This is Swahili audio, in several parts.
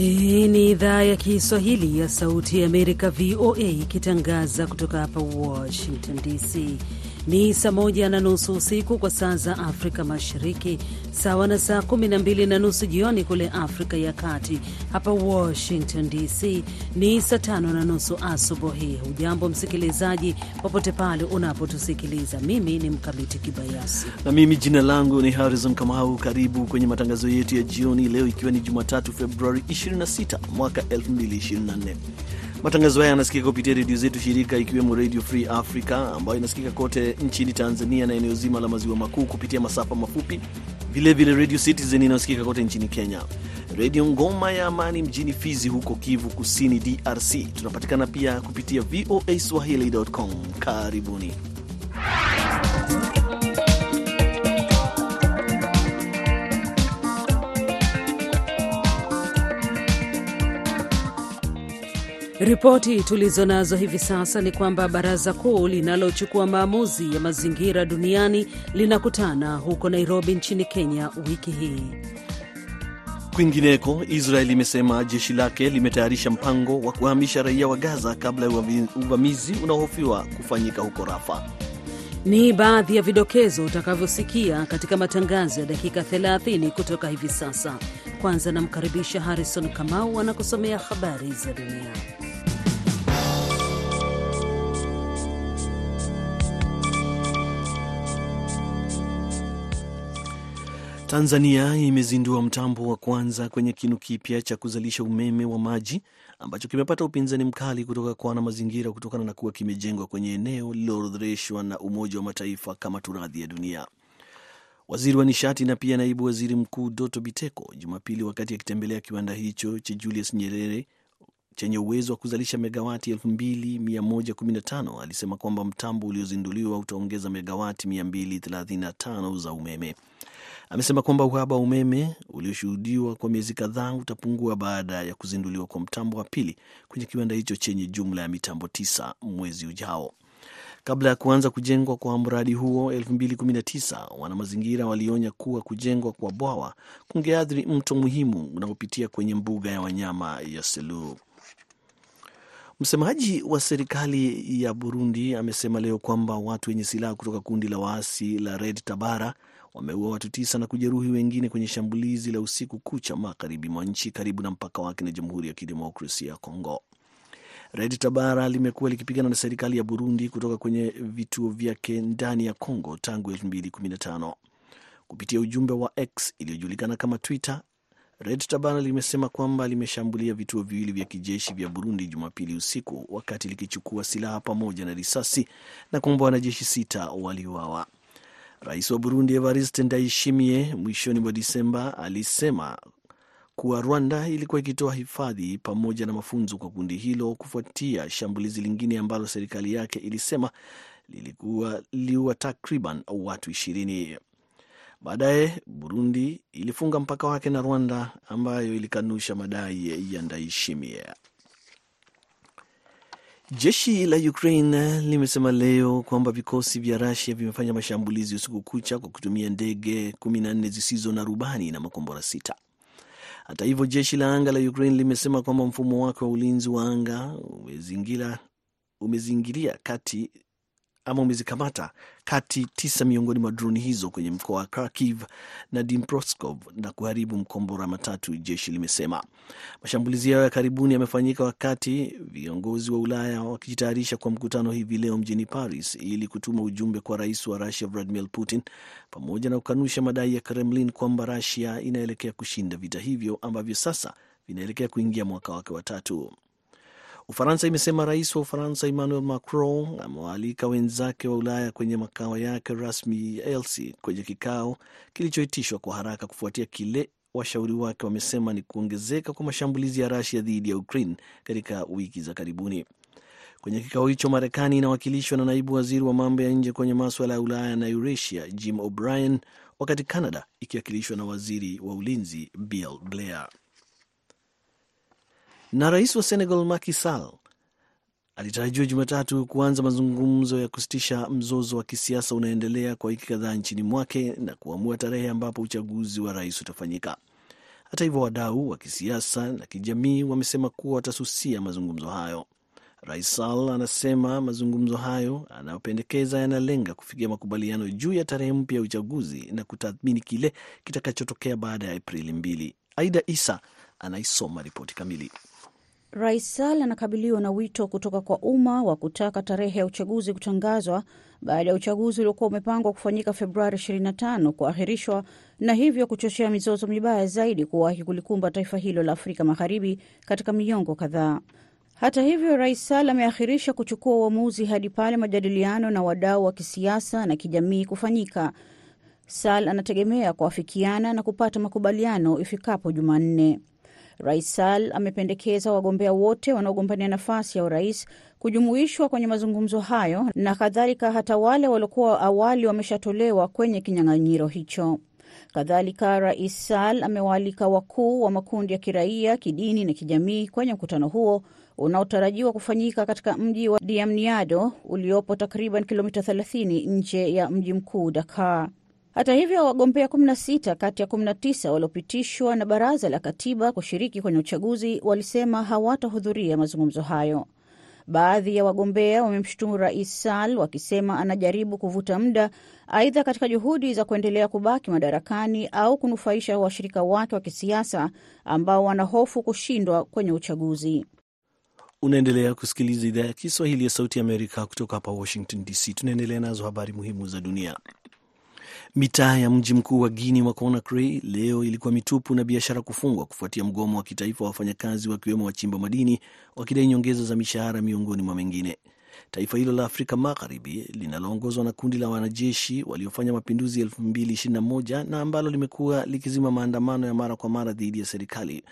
Hii ni idhaa ya Kiswahili ya Sauti ya Amerika, VOA, ikitangaza kutoka hapa Washington DC. Ni saa moja na nusu usiku kwa saa za Afrika Mashariki, sawa na saa kumi na mbili na nusu jioni kule Afrika ya Kati. Hapa Washington DC ni saa tano na nusu asubuhi. Hujambo msikilizaji, popote pale unapotusikiliza. Mimi ni Mkamiti Kibayasi na mimi jina langu ni Harrison Kamau. Karibu kwenye matangazo yetu ya jioni leo, ikiwa ni Jumatatu Februari 26 mwaka 2024. Matangazo haya yanasikika kupitia redio zetu shirika ikiwemo Radio Free Africa ambayo inasikika kote nchini Tanzania na eneo zima la maziwa makuu kupitia masafa mafupi, vilevile Radio Citizen inayosikika kote nchini Kenya, Redio Ngoma ya Amani mjini Fizi huko Kivu Kusini, DRC. Tunapatikana pia kupitia VOA Swahili.com. Karibuni. Ripoti tulizo nazo hivi sasa ni kwamba baraza kuu linalochukua maamuzi ya mazingira duniani linakutana huko Nairobi nchini Kenya wiki hii. Kwingineko, Israeli imesema jeshi lake limetayarisha mpango wa kuhamisha raia wa Gaza kabla ya uvamizi unaohofiwa kufanyika huko Rafa. Ni baadhi ya vidokezo utakavyosikia katika matangazo ya dakika 30 kutoka hivi sasa. Kwanza namkaribisha Harrison Kamau anakusomea habari za dunia. Tanzania imezindua mtambo wa kwanza kwenye kinu kipya cha kuzalisha umeme wa maji ambacho kimepata upinzani mkali kutoka kwa wanamazingira kutokana na kuwa kimejengwa kwenye eneo lililoorodheshwa na Umoja wa Mataifa kama turadhi ya dunia. Waziri wa nishati na pia naibu waziri mkuu Doto Biteko Jumapili, wakati akitembelea kiwanda hicho cha Julius Nyerere chenye uwezo wa kuzalisha megawati 2115 alisema kwamba mtambo uliozinduliwa utaongeza megawati 235 za umeme. Amesema kwamba uhaba wa umeme ulioshuhudiwa kwa miezi kadhaa utapungua baada ya kuzinduliwa kwa mtambo wa pili kwenye kiwanda hicho chenye jumla ya mitambo tisa mwezi ujao. Kabla ya kuanza kujengwa kwa mradi huo 2019, wanamazingira walionya kuwa kujengwa kwa bwawa kungeathiri mto muhimu unaopitia kwenye mbuga ya wanyama ya Selous. Msemaji wa serikali ya Burundi amesema leo kwamba watu wenye silaha kutoka kundi la waasi la Red Tabara wameua watu tisa na kujeruhi wengine kwenye shambulizi la usiku kucha magharibi mwa nchi karibu na mpaka wake na Jamhuri ya Kidemokrasia ya Kongo. Red Tabara limekuwa likipigana na serikali ya Burundi kutoka kwenye vituo vyake ndani ya Kongo tangu 2015. Kupitia ujumbe wa X iliyojulikana kama Twitter, Red Tabara limesema kwamba limeshambulia vituo viwili vya kijeshi vya Burundi Jumapili usiku wakati likichukua silaha pamoja na risasi na kwamba wanajeshi sita waliuawa. Rais wa Burundi Evariste Ndayishimiye mwishoni mwa Disemba alisema kuwa Rwanda ilikuwa ikitoa hifadhi pamoja na mafunzo kwa kundi hilo kufuatia shambulizi lingine ambalo serikali yake ilisema lilikuwa liua takriban watu ishirini. Baadaye Burundi ilifunga mpaka wake na Rwanda ambayo ilikanusha madai ya Ndayishimiye. Jeshi la Ukraine limesema leo kwamba vikosi vya Rusia vimefanya mashambulizi usiku kucha kwa kutumia ndege 14 zisizo na rubani na makombora sita. Hata hivyo, jeshi la anga la Ukraine limesema kwamba mfumo wake wa ulinzi wa anga umezingira, umezingiria kati ama umezikamata kati tisa miongoni mwa droni hizo kwenye mkoa wa Kharkiv na Dnipropetrovsk na kuharibu mkombora matatu, jeshi limesema. Mashambulizi hayo ya karibuni yamefanyika wakati viongozi wa Ulaya wakijitayarisha kwa mkutano hivi leo mjini Paris ili kutuma ujumbe kwa rais wa Russia Vladimir Putin, pamoja na kukanusha madai ya Kremlin kwamba Russia inaelekea kushinda vita hivyo ambavyo sasa vinaelekea kuingia mwaka wake wa tatu. Ufaransa imesema rais wa Ufaransa Emmanuel Macron amewaalika wenzake wa Ulaya kwenye makao yake rasmi ya Elsi kwenye kikao kilichoitishwa kwa haraka kufuatia kile washauri wake wamesema ni kuongezeka kwa mashambulizi ya Rasia dhidi ya Ukraine katika wiki za karibuni. Kwenye kikao hicho, Marekani inawakilishwa na naibu waziri wa mambo ya nje kwenye maswala ya Ulaya na Eurasia Jim O'Brien, wakati Canada ikiwakilishwa na waziri wa ulinzi Bill Blair. Na rais wa Senegal Macky Sall alitarajiwa Jumatatu kuanza mazungumzo ya kusitisha mzozo wa kisiasa unaendelea kwa wiki kadhaa nchini mwake na kuamua tarehe ambapo uchaguzi wa rais utafanyika. Hata hivyo, wadau wa kisiasa na kijamii wamesema kuwa watasusia mazungumzo hayo. Rais Sall anasema mazungumzo hayo anayopendekeza yanalenga kufikia makubaliano juu ya tarehe mpya ya uchaguzi na kutathmini kile kitakachotokea baada ya Aprili mbili. Aida Isa anaisoma ripoti kamili. Rais Sall anakabiliwa na wito kutoka kwa umma wa kutaka tarehe ya uchaguzi kutangazwa baada ya uchaguzi uliokuwa umepangwa kufanyika Februari 25 kuahirishwa na hivyo kuchochea mizozo mibaya zaidi kuwahi kulikumba taifa hilo la Afrika Magharibi katika miongo kadhaa. Hata hivyo, Rais Sall ameahirisha kuchukua uamuzi hadi pale majadiliano na wadau wa kisiasa na kijamii kufanyika. Sall anategemea kuafikiana na kupata makubaliano ifikapo Jumanne. Rais Sall amependekeza wagombea wote wanaogombania nafasi ya urais kujumuishwa kwenye mazungumzo hayo na kadhalika, hata wale waliokuwa awali wameshatolewa kwenye kinyang'anyiro hicho. Kadhalika, Rais Sall amewaalika wakuu wa makundi ya kiraia, kidini na kijamii kwenye mkutano huo unaotarajiwa kufanyika katika mji wa Diamniadio uliopo takriban kilomita 30 nje ya mji mkuu Dakar. Hata hivyo wagombea 16 kati ya 19 waliopitishwa na baraza la katiba kushiriki kwenye uchaguzi walisema hawatahudhuria mazungumzo hayo. Baadhi ya wagombea wamemshutumu Rais Sall wakisema anajaribu kuvuta muda, aidha katika juhudi za kuendelea kubaki madarakani au kunufaisha washirika wake wa kisiasa ambao wanahofu kushindwa kwenye uchaguzi. Unaendelea kusikiliza idhaa ya Kiswahili ya Sauti ya Amerika kutoka hapa Washington DC. Tunaendelea nazo habari muhimu za dunia. Mitaa ya mji mkuu wa Guinea wa Conakry leo ilikuwa mitupu na biashara kufungwa kufuatia mgomo wa kitaifa wa wafanyakazi wakiwemo wachimba madini wakidai nyongeza za mishahara miongoni mwa mengine. Taifa hilo la Afrika Magharibi linaloongozwa na kundi la wanajeshi waliofanya mapinduzi 2021 na ambalo limekuwa likizima maandamano ya mara kwa mara dhidi ya serikali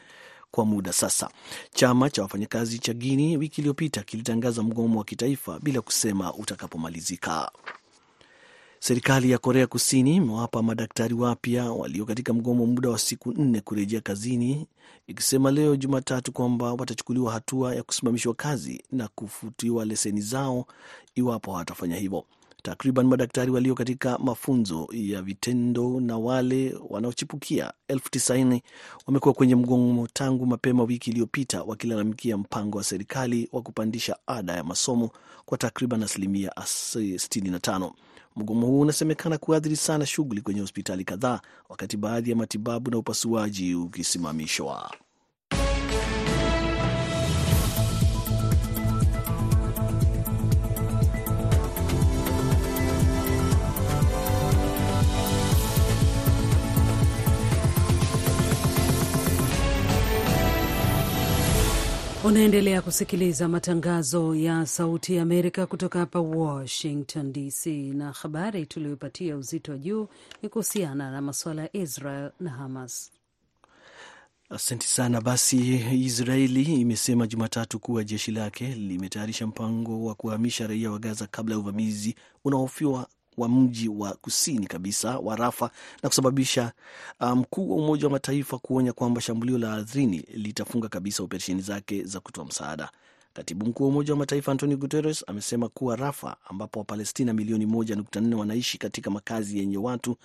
kwa muda sasa. Chama cha wafanyakazi cha Guinea wiki iliyopita kilitangaza mgomo wa kitaifa bila kusema utakapomalizika. Serikali ya Korea Kusini imewapa madaktari wapya walio katika mgomo muda wa siku nne kurejea kazini, ikisema leo Jumatatu kwamba watachukuliwa hatua ya kusimamishwa kazi na kufutiwa leseni zao iwapo hawatafanya hivyo. Takriban madaktari walio katika mafunzo ya vitendo na wale wanaochipukia elfu tisaini wamekuwa kwenye mgomo tangu mapema wiki iliyopita wakilalamikia mpango wa serikali wa kupandisha ada ya masomo kwa takriban asilimia 65. Mgomo huu unasemekana kuathiri sana shughuli kwenye hospitali kadhaa, wakati baadhi ya matibabu na upasuaji ukisimamishwa. Unaendelea kusikiliza matangazo ya Sauti ya Amerika kutoka hapa Washington DC, na habari tuliyoipatia uzito wa juu ni kuhusiana na masuala ya Israel na Hamas. Asante sana. Basi, Israeli imesema Jumatatu kuwa jeshi lake limetayarisha mpango wa kuhamisha raia wa Gaza kabla ya uvamizi unaohofiwa wa mji wa kusini kabisa wa Rafa na kusababisha mkuu um, wa Umoja wa Mataifa kuonya kwamba shambulio la ardhini litafunga kabisa operesheni zake za kutoa msaada. Katibu mkuu wa Umoja wa Mataifa Antonio Guterres amesema kuwa Rafa, ambapo Wapalestina milioni 1.4 wanaishi katika makazi yenye watu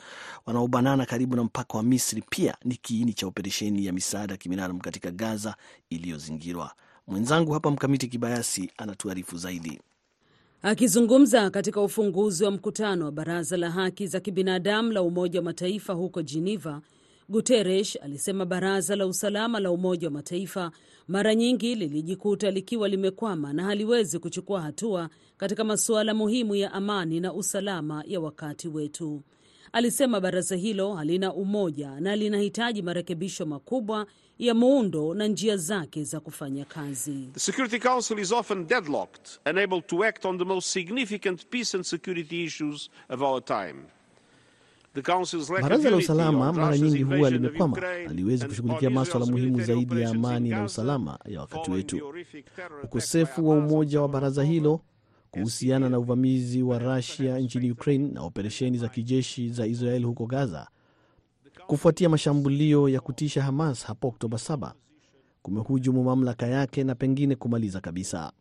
wanaobanana karibu na mpaka wa Misri, pia ni kiini cha operesheni ya misaada ya kibinadamu katika Gaza iliyozingirwa. Mwenzangu hapa Mkamiti Kibayasi anatuarifu zaidi. Akizungumza katika ufunguzi wa mkutano wa Baraza la Haki za Kibinadamu la Umoja wa Mataifa huko Geneva, Guterres alisema Baraza la Usalama la Umoja wa Mataifa mara nyingi lilijikuta likiwa limekwama na haliwezi kuchukua hatua katika masuala muhimu ya amani na usalama ya wakati wetu. Alisema baraza hilo halina umoja na linahitaji marekebisho makubwa ya muundo na njia zake za kufanya kazi. The Security Council is often deadlocked, unable to act on the most significant peace and security issues of our time. The Council's lack of Baraza la usalama mara nyingi huwa limekwama, haliwezi kushughulikia maswala muhimu zaidi ya amani na usalama ya wakati wetu. Ukosefu wa umoja wa baraza hilo kuhusiana na uvamizi wa Rusia nchini Ukraine na operesheni za kijeshi za Israel huko Gaza kufuatia mashambulio ya kutisha Hamas hapo Oktoba 7 kumehujumu mamlaka yake na pengine kumaliza kabisa.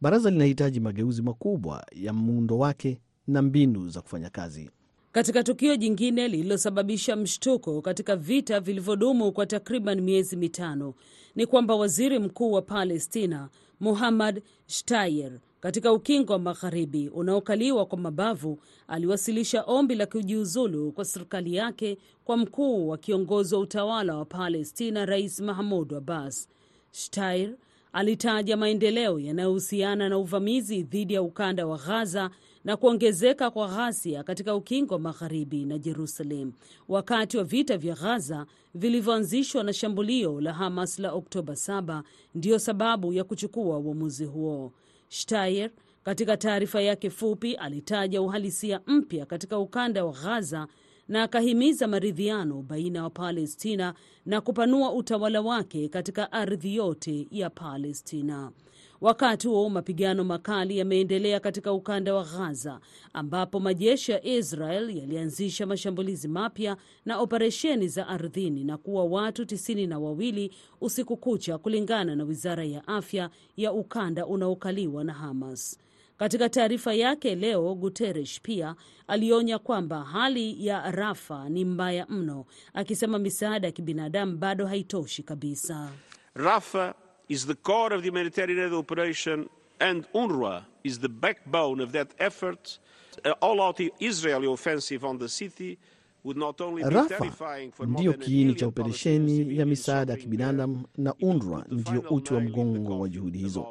Baraza linahitaji mageuzi makubwa ya muundo wake na mbinu za kufanya kazi. Katika tukio jingine lililosababisha mshtuko katika vita vilivyodumu kwa takriban miezi mitano ni kwamba waziri mkuu wa Palestina Muhammad Shtayer katika ukingo wa magharibi unaokaliwa kwa mabavu aliwasilisha ombi la kujiuzulu kwa serikali yake kwa mkuu wa kiongozi wa utawala wa Palestina Rais Mahmud Abbas. Shtair alitaja maendeleo yanayohusiana na uvamizi dhidi ya ukanda wa Ghaza na kuongezeka kwa ghasia katika ukingo wa magharibi na Jerusalem wakati wa vita vya Ghaza vilivyoanzishwa na shambulio la Hamas la Oktoba 7 ndiyo sababu ya kuchukua uamuzi huo. Shtayer katika taarifa yake fupi alitaja uhalisia mpya katika ukanda wa Gaza na akahimiza maridhiano baina ya Wapalestina na kupanua utawala wake katika ardhi yote ya Palestina. Wakati huo mapigano makali yameendelea katika ukanda wa Gaza ambapo majeshi ya Israel yalianzisha mashambulizi mapya na operesheni za ardhini na kuwa watu tisini na wawili usiku kucha, kulingana na wizara ya afya ya ukanda unaokaliwa na Hamas. Katika taarifa yake leo, Guterres pia alionya kwamba hali ya Rafa ni mbaya mno, akisema misaada ya kibinadamu bado haitoshi kabisa. Rafah is the core of the humanitarian aid operation and UNRWA is the backbone of that effort. Uh, all-out Israeli offensive on the city would not only be Rafa terrifying for more ndiyo kiini cha operesheni ya misaada ya kibinadamu na UNRWA ndiyo uti wa mgongo wa juhudi hizo.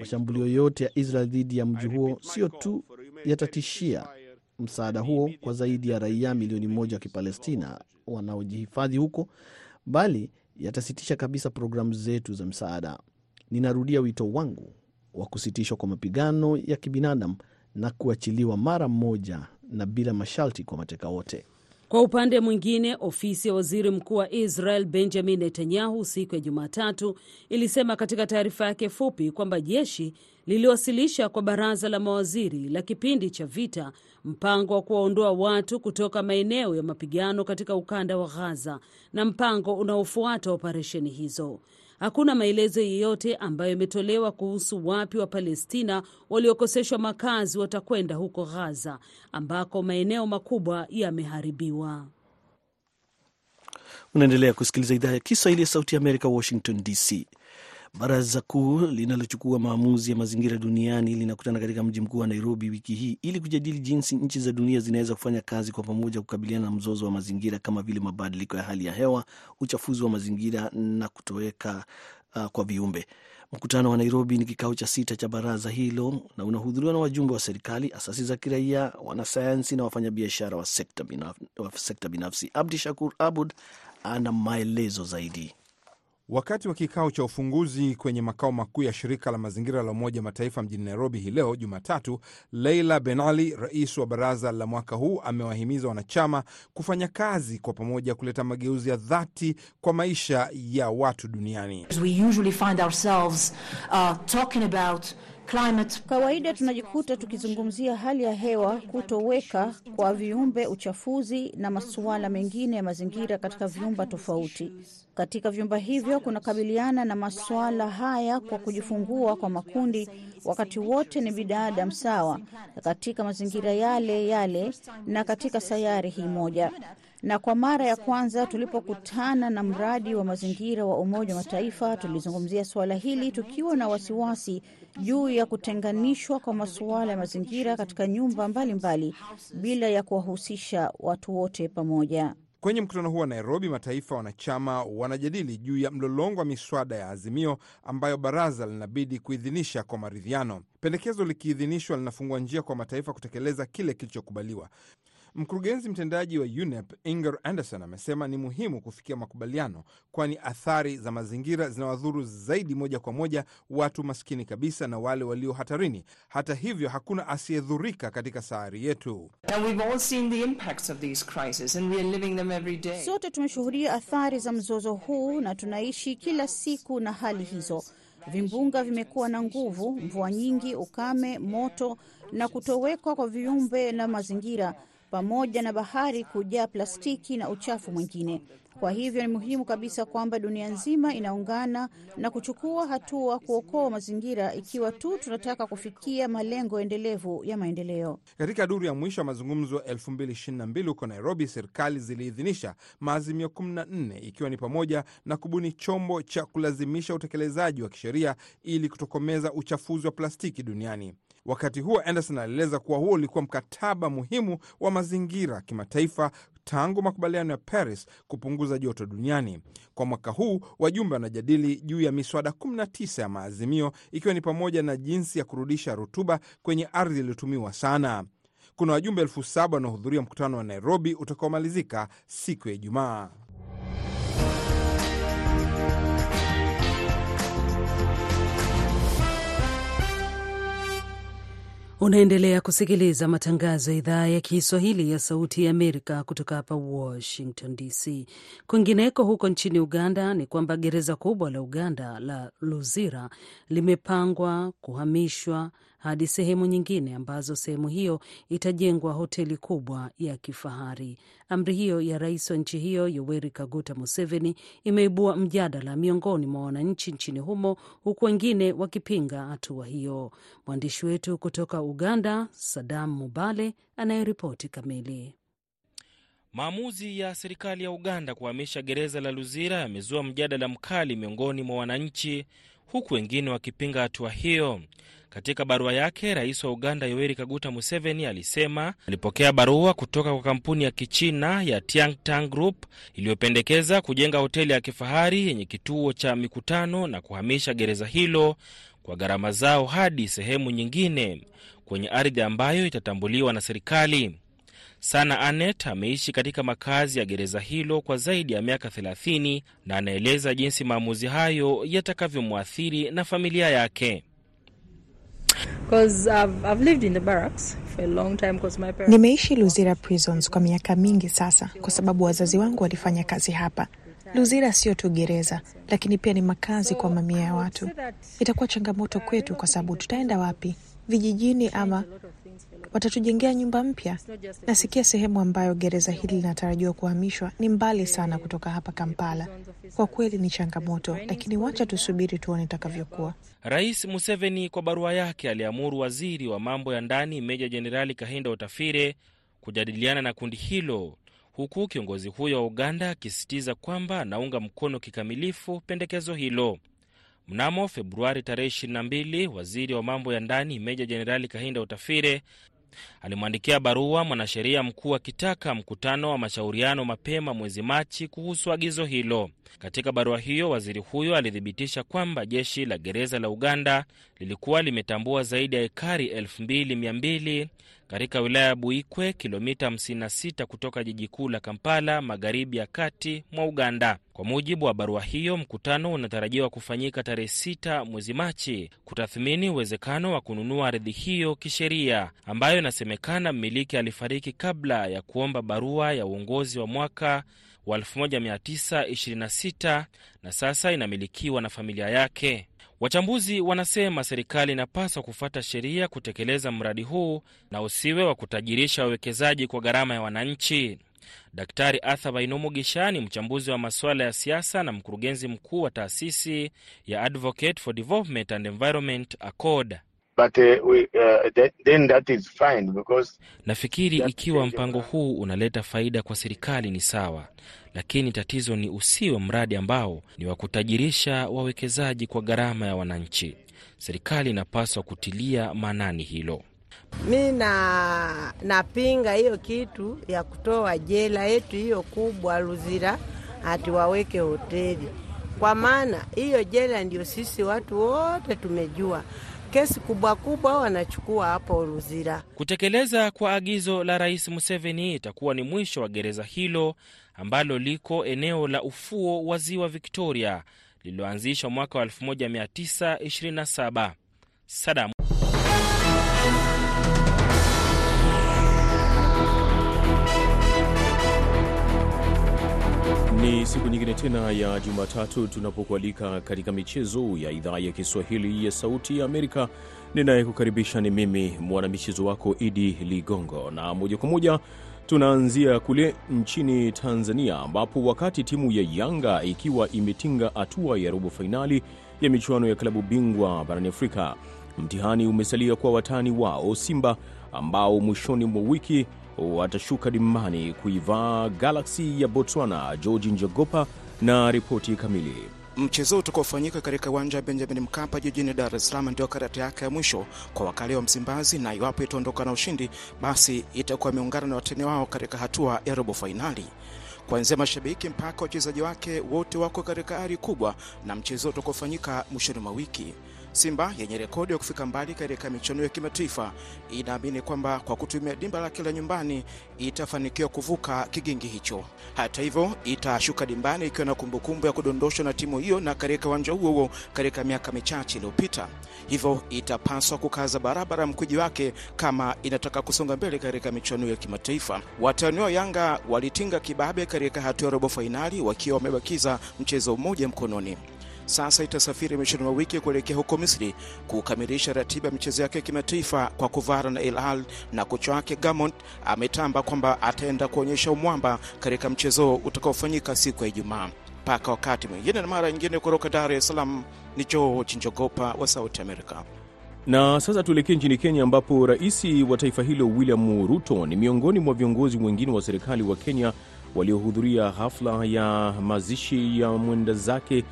Mashambulio yote ya Israel dhidi ya mji huo sio tu yatatishia msaada huo kwa zaidi ya raia milioni moja wa Kipalestina wanaojihifadhi huko, bali yatasitisha kabisa programu zetu za msaada. Ninarudia wito wangu wa kusitishwa kwa mapigano ya kibinadamu na kuachiliwa mara moja na bila masharti kwa mateka wote. Kwa upande mwingine, ofisi ya waziri mkuu wa Israel Benjamin Netanyahu siku ya Jumatatu ilisema katika taarifa yake fupi kwamba jeshi liliwasilisha kwa baraza la mawaziri la kipindi cha vita mpango wa kuwaondoa watu kutoka maeneo ya mapigano katika ukanda wa Gaza na mpango unaofuata operesheni hizo. Hakuna maelezo yeyote ambayo yametolewa kuhusu wapi wa Palestina waliokoseshwa makazi watakwenda huko Gaza ambako maeneo makubwa yameharibiwa. Unaendelea kusikiliza idhaa ya Kiswahili ya Sauti ya Amerika, Washington DC. Baraza kuu linalochukua maamuzi ya mazingira duniani linakutana katika mji mkuu wa Nairobi wiki hii ili kujadili jinsi nchi za dunia zinaweza kufanya kazi kwa pamoja kukabiliana na mzozo wa mazingira kama vile mabadiliko ya hali ya hewa, uchafuzi wa mazingira na kutoweka uh, kwa viumbe. Mkutano wa Nairobi ni kikao cha sita cha baraza hilo na unahudhuriwa na wajumbe wa serikali, asasi za kiraia, wanasayansi na wafanyabiashara wa sekta binafsi. Abdi Shakur Abud ana maelezo zaidi. Wakati wa kikao cha ufunguzi kwenye makao makuu ya shirika la mazingira la Umoja Mataifa mjini Nairobi hii leo Jumatatu, Leila Ben Ali, rais wa baraza la mwaka huu, amewahimiza wanachama kufanya kazi kwa pamoja kuleta mageuzi ya dhati kwa maisha ya watu duniani. We usually find ourselves uh, talking about climate Kawaida tunajikuta tukizungumzia hali ya hewa, kutoweka kwa viumbe, uchafuzi na masuala mengine ya mazingira katika vyumba tofauti. Katika vyumba hivyo kunakabiliana na masuala haya kwa kujifungua kwa makundi, wakati wote ni binadamu sawa katika mazingira yale yale na katika sayari hii moja. Na kwa mara ya kwanza tulipokutana na mradi wa mazingira wa Umoja wa Mataifa, tulizungumzia suala hili tukiwa na wasiwasi juu ya kutenganishwa kwa masuala ya mazingira katika nyumba mbalimbali mbali, bila ya kuwahusisha watu wote pamoja. Kwenye mkutano huu wa Nairobi, mataifa wanachama wanajadili juu ya mlolongo wa miswada ya azimio ambayo baraza linabidi kuidhinisha kwa maridhiano. Pendekezo likiidhinishwa, linafungua njia kwa mataifa kutekeleza kile kilichokubaliwa. Mkurugenzi mtendaji wa UNEP Inger Anderson amesema ni muhimu kufikia makubaliano, kwani athari za mazingira zinawadhuru zaidi moja kwa moja watu maskini kabisa na wale walio hatarini. Hata hivyo, hakuna asiyedhurika katika sayari yetu. Sote tumeshuhudia athari za mzozo huu na tunaishi kila siku na hali hizo. Vimbunga vimekuwa na nguvu, mvua nyingi, ukame, moto na kutowekwa kwa viumbe na mazingira, pamoja na bahari kujaa plastiki na uchafu mwingine. Kwa hivyo ni muhimu kabisa kwamba dunia nzima inaungana na kuchukua hatua kuokoa mazingira, ikiwa tu tunataka kufikia malengo endelevu ya maendeleo. Katika duru ya mwisho ya mazungumzo 2022 huko Nairobi, serikali ziliidhinisha maazimio 14 ikiwa ni pamoja na kubuni chombo cha kulazimisha utekelezaji wa kisheria ili kutokomeza uchafuzi wa plastiki duniani. Wakati huo Anderson alieleza kuwa huo ulikuwa mkataba muhimu wa mazingira kimataifa tangu makubaliano ya Paris kupunguza joto duniani. Kwa mwaka huu wajumbe wanajadili juu ya miswada 19 ya maazimio, ikiwa ni pamoja na jinsi ya kurudisha rutuba kwenye ardhi iliyotumiwa sana. Kuna wajumbe elfu saba wanaohudhuria mkutano wa Nairobi utakaomalizika siku ya Ijumaa. Unaendelea kusikiliza matangazo ya idhaa ya Kiswahili ya Sauti ya Amerika kutoka hapa Washington DC. Kwingineko huko nchini Uganda ni kwamba gereza kubwa la Uganda la Luzira limepangwa kuhamishwa hadi sehemu nyingine ambazo sehemu hiyo itajengwa hoteli kubwa ya kifahari. Amri hiyo ya rais wa nchi hiyo Yoweri Kaguta Museveni imeibua mjadala miongoni mwa wananchi nchini humo, huku wengine wakipinga hatua hiyo. Mwandishi wetu kutoka Uganda, Sadam Mubale, anayeripoti kamili. Maamuzi ya serikali ya Uganda kuhamisha gereza la Luzira yamezua mjadala mkali miongoni mwa wananchi, huku wengine wakipinga hatua hiyo. Katika barua yake, rais wa Uganda Yoweri Kaguta Museveni alisema alipokea barua kutoka kwa kampuni ya Kichina ya Tiangtang Group iliyopendekeza kujenga hoteli ya kifahari yenye kituo cha mikutano na kuhamisha gereza hilo kwa gharama zao hadi sehemu nyingine kwenye ardhi ambayo itatambuliwa na serikali. Sana Anet ameishi katika makazi ya gereza hilo kwa zaidi ya miaka 30 na anaeleza jinsi maamuzi hayo yatakavyomwathiri na familia yake. Nimeishi Luzira Prisons kwa miaka mingi sasa, kwa sababu wazazi wangu walifanya kazi hapa. Luzira sio tu gereza, lakini pia ni makazi kwa mamia ya watu. Itakuwa changamoto kwetu, kwa sababu tutaenda wapi? Vijijini ama watatujengea nyumba mpya? Nasikia sehemu ambayo gereza hili linatarajiwa kuhamishwa ni mbali sana kutoka hapa Kampala. Kwa kweli ni changamoto, lakini wacha tusubiri tuone itakavyokuwa. Rais Museveni kwa barua yake aliamuru waziri wa mambo ya ndani Meja Jenerali Kahinda Otafire kujadiliana na kundi hilo, huku kiongozi huyo wa Uganda akisisitiza kwamba anaunga mkono kikamilifu pendekezo hilo. Mnamo Februari tarehe 22, waziri wa mambo ya ndani Meja Jenerali Kahinda Otafire alimwandikia barua mwanasheria mkuu akitaka mkutano wa mashauriano mapema mwezi Machi kuhusu agizo hilo. Katika barua hiyo, waziri huyo alithibitisha kwamba jeshi la gereza la Uganda lilikuwa limetambua zaidi ya ekari 2200 katika wilaya ya Buikwe, kilomita 56 kutoka jiji kuu la Kampala, magharibi ya kati mwa Uganda. Kwa mujibu wa barua hiyo, mkutano unatarajiwa kufanyika tarehe 6 mwezi Machi kutathmini uwezekano wa kununua ardhi hiyo kisheria, ambayo inasemekana mmiliki alifariki kabla ya kuomba barua ya uongozi wa mwaka wa 1926 na sasa inamilikiwa na familia yake. Wachambuzi wanasema serikali inapaswa kufuata sheria kutekeleza mradi huu na usiwe wa kutajirisha wawekezaji kwa gharama ya wananchi. Daktari Arthur Bainomugisha ni mchambuzi wa masuala ya siasa na mkurugenzi mkuu wa taasisi ya Advocate for Development and Environment ACORD. But, uh, we, uh, that, then that is fine because Nafikiri ikiwa mpango huu unaleta faida kwa serikali ni sawa, lakini tatizo ni usiwe mradi ambao ni wa kutajirisha wawekezaji kwa gharama ya wananchi. Serikali inapaswa kutilia maanani hilo. Mi na napinga hiyo kitu ya kutoa jela yetu hiyo kubwa Luzira ati waweke hoteli, kwa maana hiyo jela ndio sisi watu wote tumejua kesi kubwa kubwa wanachukua hapo Luzira. Kutekeleza kwa agizo la Rais Museveni itakuwa ni mwisho wa gereza hilo ambalo liko eneo la ufuo wa ziwa Victoria lililoanzishwa mwaka wa 1927. Sadam Ni siku nyingine tena ya Jumatatu tunapokualika katika michezo ya idhaa ya Kiswahili ya Sauti ya Amerika. Ninayekukaribisha ni mimi mwanamichezo wako Idi Ligongo, na moja kwa moja tunaanzia kule nchini Tanzania, ambapo wakati timu ya Yanga ikiwa imetinga hatua ya robo fainali ya michuano ya klabu bingwa barani Afrika, mtihani umesalia kwa watani wao Simba ambao mwishoni mwa wiki watashuka dimbani kuivaa Galaxy ya Botswana. Georgi Njogopa na ripoti kamili. Mchezo utakaofanyika katika uwanja wa Benjamin Mkapa jijini Dar es Salaam ndio karata yake ya mwisho kwa wakali wa Msimbazi, na iwapo itaondoka na ushindi, basi itakuwa imeungana na watani wao katika hatua ya robo fainali. Kuanzia mashabiki mpaka wachezaji wake wote wako katika ari kubwa na mchezo utakaofanyika mwishoni mwa wiki. Simba yenye rekodi ya kufika mbali katika michuano ya kimataifa inaamini kwamba kwa kutumia dimba lake la nyumbani itafanikiwa kuvuka kigingi hicho. Hata hivyo, itashuka dimbani ikiwa na kumbukumbu ya kudondoshwa na timu hiyo na katika uwanja huo huo katika miaka michache iliyopita. Hivyo itapaswa kukaza barabara mkuji wake kama inataka kusonga mbele katika michuano ya kimataifa. Watani wa Yanga walitinga kibabe katika hatua ya robo fainali wakiwa wamebakiza mchezo mmoja mkononi. Sasa itasafiri mwishoni mwa wiki kuelekea huko Misri kukamilisha ratiba ya michezo yake ya kimataifa kwa kuvara na El na kocha wake Gamond ametamba kwamba ataenda kuonyesha umwamba katika mchezo utakaofanyika siku ya Ijumaa. Mpaka wakati mwingine na mara nyingine, kutoka Dar es Salaam ni George Njogopa wa Sauti Amerika. Na sasa tuelekee nchini Kenya ambapo rais wa taifa hilo William Ruto ni miongoni mwa viongozi wengine wa serikali wa Kenya waliohudhuria hafla ya mazishi ya mwenda zake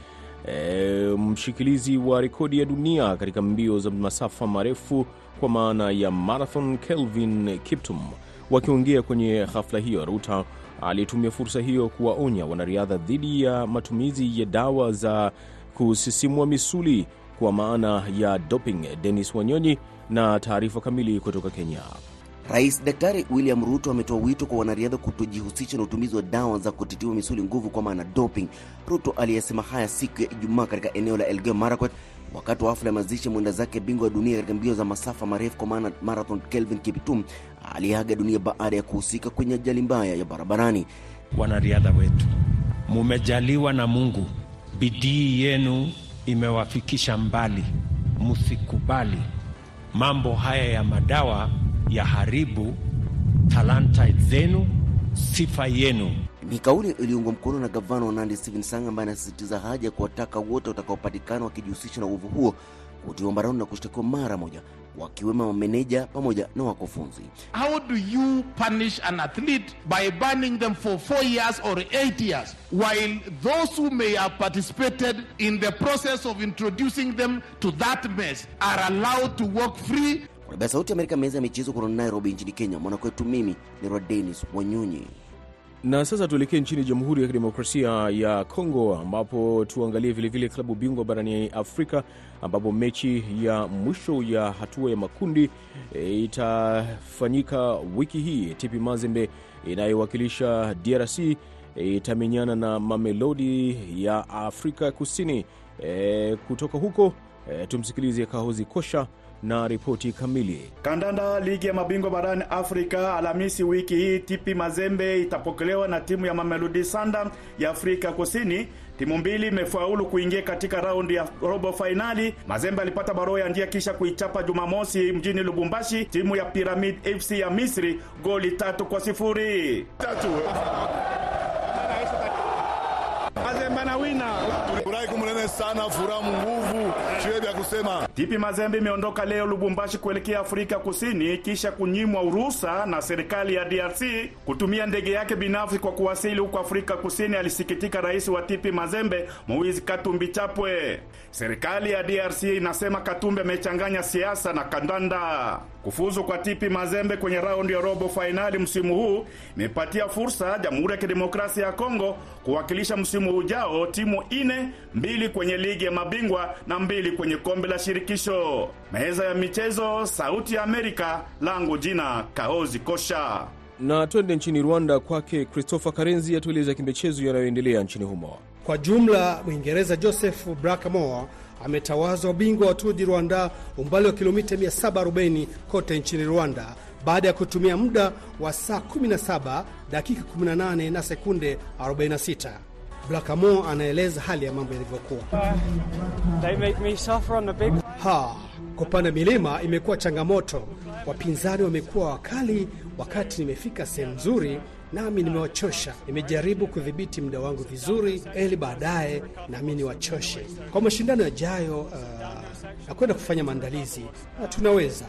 E, mshikilizi wa rekodi ya dunia katika mbio za masafa marefu kwa maana ya marathon Kelvin Kiptum. Wakiongea kwenye hafla hiyo, Ruta alitumia fursa hiyo kuwaonya wanariadha dhidi ya matumizi ya dawa za kusisimua misuli kwa maana ya doping. Denis Wanyonyi na taarifa kamili kutoka Kenya. Rais Daktari William Ruto ametoa wito kwa wanariadha kutojihusisha na utumizi wa dawa za kutitiwa misuli nguvu kwa maana doping. Ruto aliyesema haya siku ya Ijumaa katika eneo la Elgeyo Marakwet wakati wa hafla ya mazishi mwenda zake bingwa wa dunia katika mbio za masafa marefu kwa maana marathon Kelvin Kiptum aliyeaga dunia baada ya kuhusika kwenye ajali mbaya ya barabarani. Wanariadha wetu, mumejaliwa na Mungu, bidii yenu imewafikisha mbali. Msikubali mambo haya ya madawa ya haribu talanta zenu, sifa yenu. Ni kauli iliyoungwa mkono na gavana wa Nandi Stephen Sang ambaye anasisitiza haja ya kuwataka wote watakaopatikana wakijihusisha na uovu huo kutiwa mbaroni na kushtakiwa mara moja, wakiwemo mameneja pamoja na wakufunzi. How do you punish an athlete by banning them for four years or eight years while those who may have participated in the process of introducing them to that mess are allowed to walk free Kwa niaba ya Sauti ya Amerika, meza ya michezo kutoka Nairobi nchini Kenya, mwanakwetu mimi ni Denis Wanyonyi. Na sasa tuelekee nchini Jamhuri ya Kidemokrasia ya Kongo ambapo tuangalie vilevile klabu bingwa barani Afrika ambapo mechi ya mwisho ya hatua ya makundi e, itafanyika wiki hii. TP Mazembe inayowakilisha DRC itamenyana na Mamelodi ya Afrika Kusini. E, kutoka huko e, tumsikilize Kahozi Kosha na ripoti kamili. Kandanda ligi ya mabingwa barani Afrika, Alhamisi wiki hii, TP Mazembe itapokelewa na timu ya Mamelodi Sanda ya Afrika Kusini. Timu mbili imefaulu kuingia katika raundi ya robo fainali. Mazembe alipata barua ya njia kisha kuichapa Jumamosi mjini Lubumbashi timu ya Pyramid FC ya Misri goli tatu kwa sifuri. Tatu. Mazembe na kumlene sana, furamu nguvu. Sio vya kusema. Tipi Mazembe imeondoka leo Lubumbashi kuelekea Afrika Kusini kisha kunyimwa uruhusa na serikali ya DRC kutumia ndege yake binafsi kwa kuwasili huko Afrika Kusini, alisikitika rais wa Tipi Mazembe Moise Katumbi Chapwe. Serikali ya DRC inasema Katumbi amechanganya siasa na kandanda. Kufuzu kwa Tipi Mazembe kwenye raundi ya robo fainali msimu huu imepatia fursa Jamhuri ya Kidemokrasia ya Kongo kuwakilisha msimu ujao timu ine, mbili kwenye ligi ya mabingwa na mbili kwenye kombe la shirikisho. Meza ya michezo, Sauti ya Amerika, langu jina Kaozi Kosha. Na twende nchini Rwanda kwake Christopher Karenzi atueleza kimichezo yanayoendelea nchini humo. Kwa jumla Mwingereza Joseph Blackmore ametawazwa bingwa wa Tour du Rwanda umbali wa kilomita 740 kote nchini Rwanda baada ya kutumia muda wa saa 17 dakika 18 na sekunde 46. Blakamo anaeleza hali ya mambo yalivyokuwa. Uh, kupanda milima imekuwa changamoto. Wapinzani wamekuwa wakali wakati nimefika sehemu nzuri, nami nimewachosha. Nimejaribu kudhibiti muda wangu vizuri, ili baadaye nami niwachoshe. Kwa mashindano yajayo, uh, na kwenda kufanya maandalizi na tunaweza.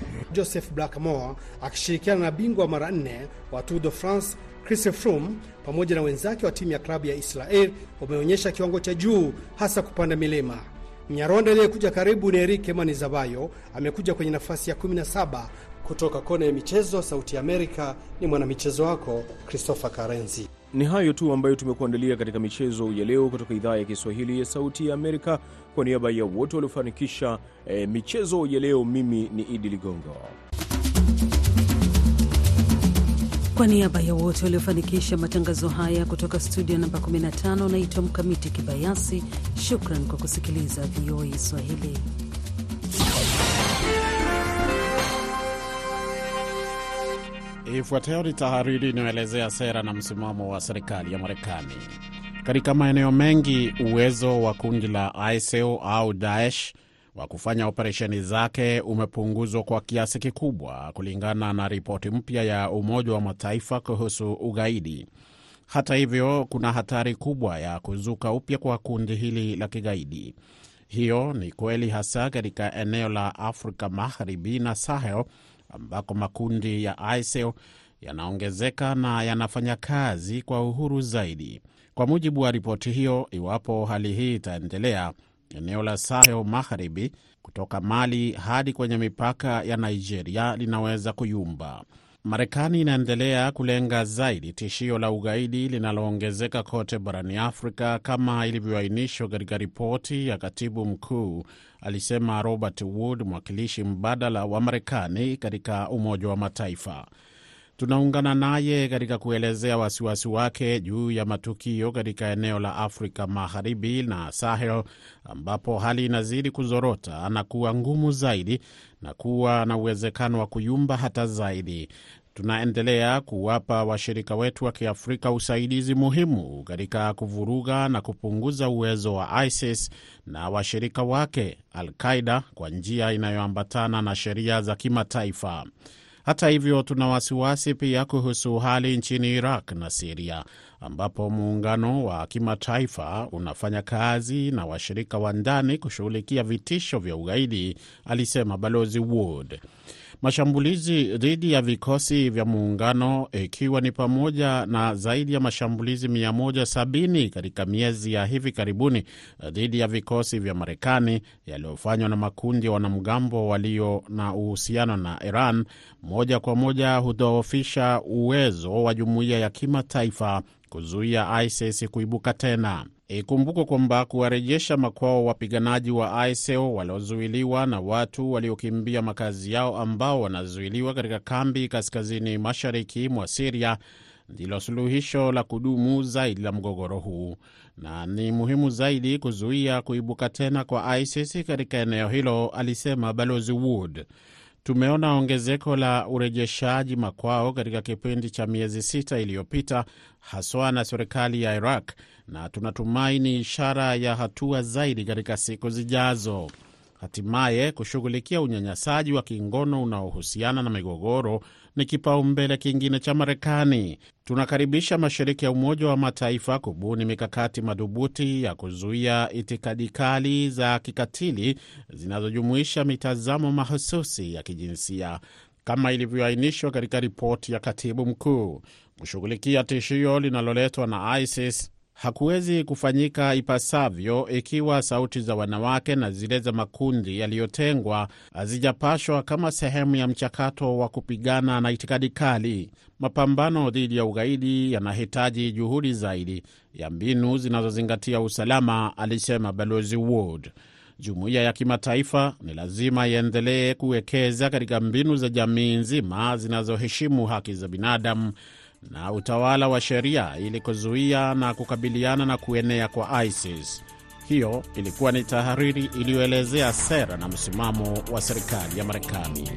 Joseph Blackmore akishirikiana na bingwa mara nne wa Tour de France Chris Froome pamoja na wenzake wa timu ya klabu ya Israel wameonyesha kiwango cha juu, hasa kupanda milima. Mnyarwanda aliyekuja karibu ni Erike Manizabayo, amekuja kwenye nafasi ya 17. Kutoka kona ya michezo, Sauti ya Amerika, ni mwanamichezo wako Christopher Karenzi. Ni hayo tu ambayo tumekuandalia katika michezo ya leo kutoka idhaa ya Kiswahili ya Sauti ya Amerika. Kwa niaba ya wote waliofanikisha eh, michezo ya leo, mimi ni Idi Ligongo. Kwa niaba ya wote waliofanikisha matangazo haya kutoka studio namba 15, naitwa Mkamiti Kibayasi. Shukran kwa kusikiliza VOA Swahili. Ifuatayo ni tahariri inayoelezea sera na msimamo wa serikali ya Marekani. Katika maeneo mengi, uwezo wa kundi la ISIL au Daesh wa kufanya operesheni zake umepunguzwa kwa kiasi kikubwa, kulingana na ripoti mpya ya Umoja wa Mataifa kuhusu ugaidi. Hata hivyo, kuna hatari kubwa ya kuzuka upya kwa kundi hili la kigaidi. Hiyo ni kweli hasa katika eneo la Afrika Magharibi na Sahel ambako makundi ya ISIL yanaongezeka na yanafanya kazi kwa uhuru zaidi. Kwa mujibu wa ripoti hiyo, iwapo hali hii itaendelea, eneo la Sahel Magharibi kutoka Mali hadi kwenye mipaka ya Nigeria linaweza kuyumba. Marekani inaendelea kulenga zaidi tishio la ugaidi linaloongezeka kote barani Afrika kama ilivyoainishwa katika ripoti ya katibu mkuu, alisema Robert Wood, mwakilishi mbadala wa Marekani katika Umoja wa Mataifa. Tunaungana naye katika kuelezea wasiwasi wake juu ya matukio katika eneo la Afrika Magharibi na Sahel ambapo hali inazidi kuzorota na kuwa ngumu zaidi na kuwa na uwezekano wa kuyumba hata zaidi. Tunaendelea kuwapa washirika wetu wa Kiafrika usaidizi muhimu katika kuvuruga na kupunguza uwezo wa ISIS na washirika wake Al-Qaida kwa njia inayoambatana na sheria za kimataifa. Hata hivyo, tuna wasiwasi pia kuhusu hali nchini Iraq na Siria, ambapo muungano wa kimataifa unafanya kazi na washirika wa ndani kushughulikia vitisho vya ugaidi, alisema Balozi Wood. Mashambulizi dhidi ya vikosi vya muungano ikiwa ni pamoja na zaidi ya mashambulizi 170 katika miezi ya hivi karibuni dhidi ya vikosi vya Marekani yaliyofanywa na makundi ya wanamgambo walio na uhusiano na Iran, moja kwa moja hudhoofisha uwezo wa jumuiya ya kimataifa kuzuia ISIS kuibuka tena. Ikumbukwe kwamba kuwarejesha makwao wapiganaji wa ISIL waliozuiliwa na watu waliokimbia makazi yao ambao wanazuiliwa katika kambi kaskazini mashariki mwa Siria ndilo suluhisho la kudumu zaidi la mgogoro huu, na ni muhimu zaidi kuzuia kuibuka tena kwa ISIS katika eneo hilo, alisema Balozi Wood. Tumeona ongezeko la urejeshaji makwao katika kipindi cha miezi sita iliyopita, haswa na serikali ya Iraq, na tunatumaini ishara ya hatua zaidi katika siku zijazo. Hatimaye, kushughulikia unyanyasaji wa kingono unaohusiana na migogoro ni kipaumbele kingine cha Marekani. Tunakaribisha mashirika ya Umoja wa Mataifa kubuni mikakati madhubuti ya kuzuia itikadi kali za kikatili zinazojumuisha mitazamo mahususi ya kijinsia kama ilivyoainishwa katika ripoti ya katibu mkuu. Kushughulikia tishio linaloletwa na ISIS hakuwezi kufanyika ipasavyo ikiwa sauti za wanawake na zile za makundi yaliyotengwa hazijapashwa kama sehemu ya mchakato wa kupigana na itikadi kali. Mapambano dhidi ya ugaidi yanahitaji juhudi zaidi ya mbinu zinazozingatia usalama, alisema Balozi Ward. Jumuiya ya kimataifa ni lazima iendelee kuwekeza katika mbinu za jamii nzima zinazoheshimu haki za binadamu na utawala wa sheria ili kuzuia na kukabiliana na kuenea kwa ISIS. Hiyo ilikuwa ni tahariri iliyoelezea sera na msimamo wa serikali ya Marekani.